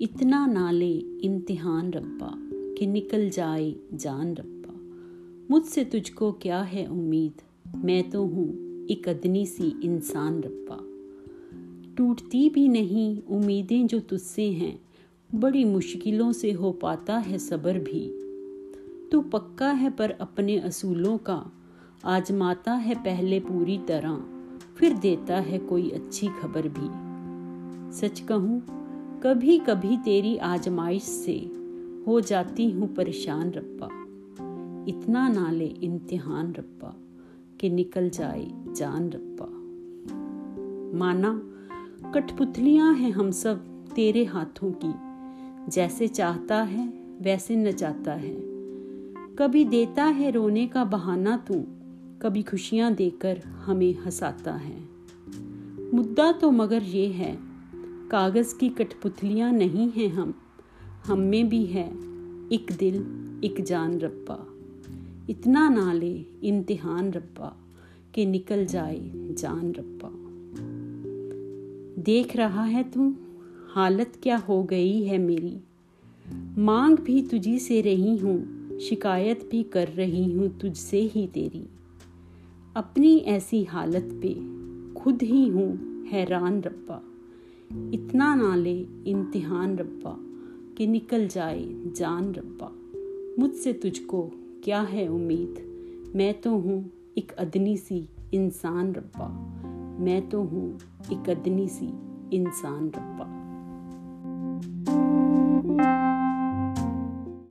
इतना ना ले इम्तिहान रब्बा, कि निकल जाए जान रब्बा। मुझसे तुझको क्या है उम्मीद? मैं तो हूँ एक अदनी सी इंसान रब्बा। टूटती भी नहीं उम्मीदें जो तुझसे हैं, बड़ी मुश्किलों से हो पाता है सब्र भी। तू पक्का है पर अपने असूलों का, आजमाता है पहले पूरी तरह, फिर देता है कोई अच्छी खबर भी। सच कहूँ कभी कभी तेरी आजमाइश से हो जाती हूँ परेशान रब्बा। इतना ना ले इम्तिहान रब्बा कि निकल जाए जान रब्बा। माना, कठपुतलियाँ हैं हम सब तेरे हाथों की। जैसे चाहता है, वैसे नचाता है। कभी देता है रोने का बहाना तू, कभी खुशियाँ देकर हमें हंसाता है। मुद्दा तो मगर ये है कागज़ की कठपुतलियाँ नहीं हैं हम हम में भी है एक दिल, एक जान रब्बा। इतना ना ले इम्तिहान रब्बा कि निकल जाए जान रब्बा। देख रहा है तू, हालत क्या हो गई है मेरी। मांग भी तुझी से रही हूँ, शिकायत भी कर रही हूँ तुझसे ही तेरी। अपनी ऐसी हालत पे खुद ही हूँ हैरान रब्बा। इतना ना ले इम्तिहान रब्बा, कि निकल जाए जान रब्बा। मुझसे तुझको क्या है उम्मीद? मैं तो हूँ एक अदनी सी इंसान रब्बा। मैं तो हूँ एक अदनी सी इंसान रब्बा।